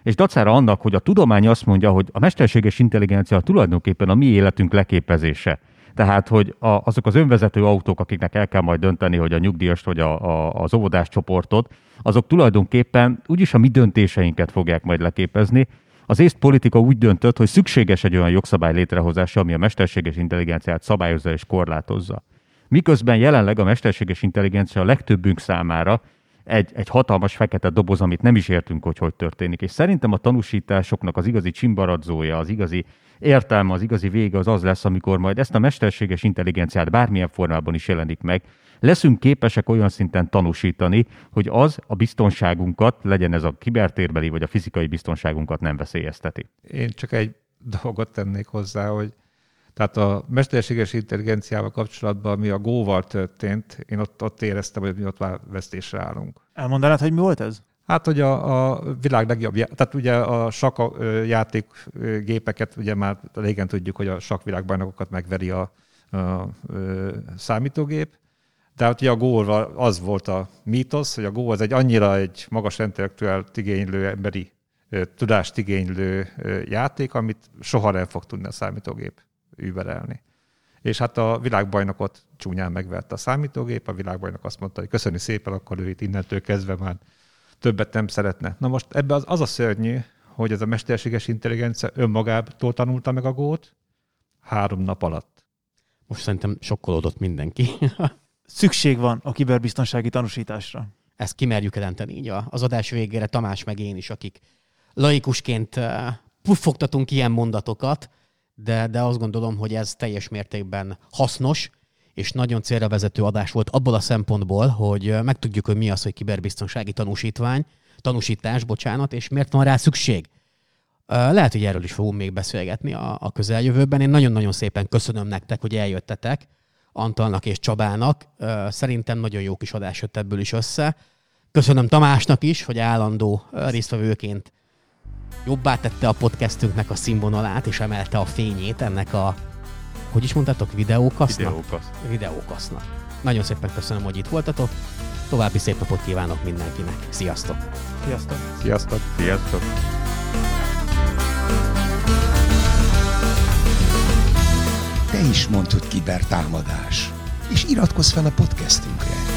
És dacára annak, hogy a tudomány azt mondja, hogy a mesterséges intelligencia tulajdonképpen a mi életünk leképezése. Tehát, hogy a, azok az önvezető autók, akiknek el kell majd dönteni, hogy a nyugdíjas vagy a, a, az óvodás csoportot, azok tulajdonképpen úgyis a mi döntéseinket fogják majd leképezni. Az észt politika úgy döntött, hogy szükséges egy olyan jogszabály létrehozása, ami a mesterséges intelligenciát szabályozza és korlátozza. Miközben jelenleg a mesterséges intelligencia a legtöbbünk számára egy, egy hatalmas fekete doboz, amit nem is értünk, hogy hogy történik. És szerintem a tanúsításoknak az igazi csimbaradzója, az igazi értelme, az igazi vége az az lesz, amikor majd ezt a mesterséges intelligenciát bármilyen formában is jelenik meg, leszünk képesek olyan szinten tanúsítani, hogy az a biztonságunkat, legyen ez a kibertérbeli vagy a fizikai biztonságunkat nem veszélyezteti. Én csak egy dolgot tennék hozzá, hogy tehát a mesterséges intelligenciával kapcsolatban, ami a Go-val történt, én ott, ott éreztem, hogy mi ott már vesztésre állunk. Elmondanád, hogy mi volt ez? Hát, hogy a, a világ legjobb, tehát ugye a sak játékgépeket, ugye már régen tudjuk, hogy a sakvilágbajnokokat megveri a, a, a számítógép, de hát ugye a go az volt a mítosz, hogy a Go az egy annyira egy magas intellektuált igénylő, emberi tudást igénylő játék, amit soha nem fog tudni a számítógép überelni. És hát a világbajnokot csúnyán megverte a számítógép, a világbajnok azt mondta, hogy köszöni szépen, akkor ő itt innentől kezdve már többet nem szeretne. Na most ebbe az, az a szörnyű, hogy ez a mesterséges intelligencia önmagától tanulta meg a gót három nap alatt. Most szerintem sokkolódott mindenki. Szükség van a kiberbiztonsági tanúsításra. Ezt kimerjük jelenteni így a- az adás végére, Tamás meg én is, akik laikusként eh, puffogtatunk ilyen mondatokat, de, de azt gondolom, hogy ez teljes mértékben hasznos, és nagyon célra vezető adás volt abból a szempontból, hogy megtudjuk, hogy mi az, hogy kiberbiztonsági tanúsítvány, tanúsítás, bocsánat, és miért van rá szükség. Lehet, hogy erről is fogunk még beszélgetni a, a közeljövőben. Én nagyon-nagyon szépen köszönöm nektek, hogy eljöttetek, Antalnak és Csabának. Szerintem nagyon jó kis adás jött ebből is össze. Köszönöm Tamásnak is, hogy állandó résztvevőként jobbá tette a podcastünknek a színvonalát, és emelte a fényét ennek a, hogy is mondtátok, videókasznak? Videókat. Videókasznak. Nagyon szépen köszönöm, hogy itt voltatok. További szép napot kívánok mindenkinek. Sziasztok! Sziasztok! Sziasztok! Sziasztok! Te is hogy kibertámadás. És iratkozz fel a podcastünkre.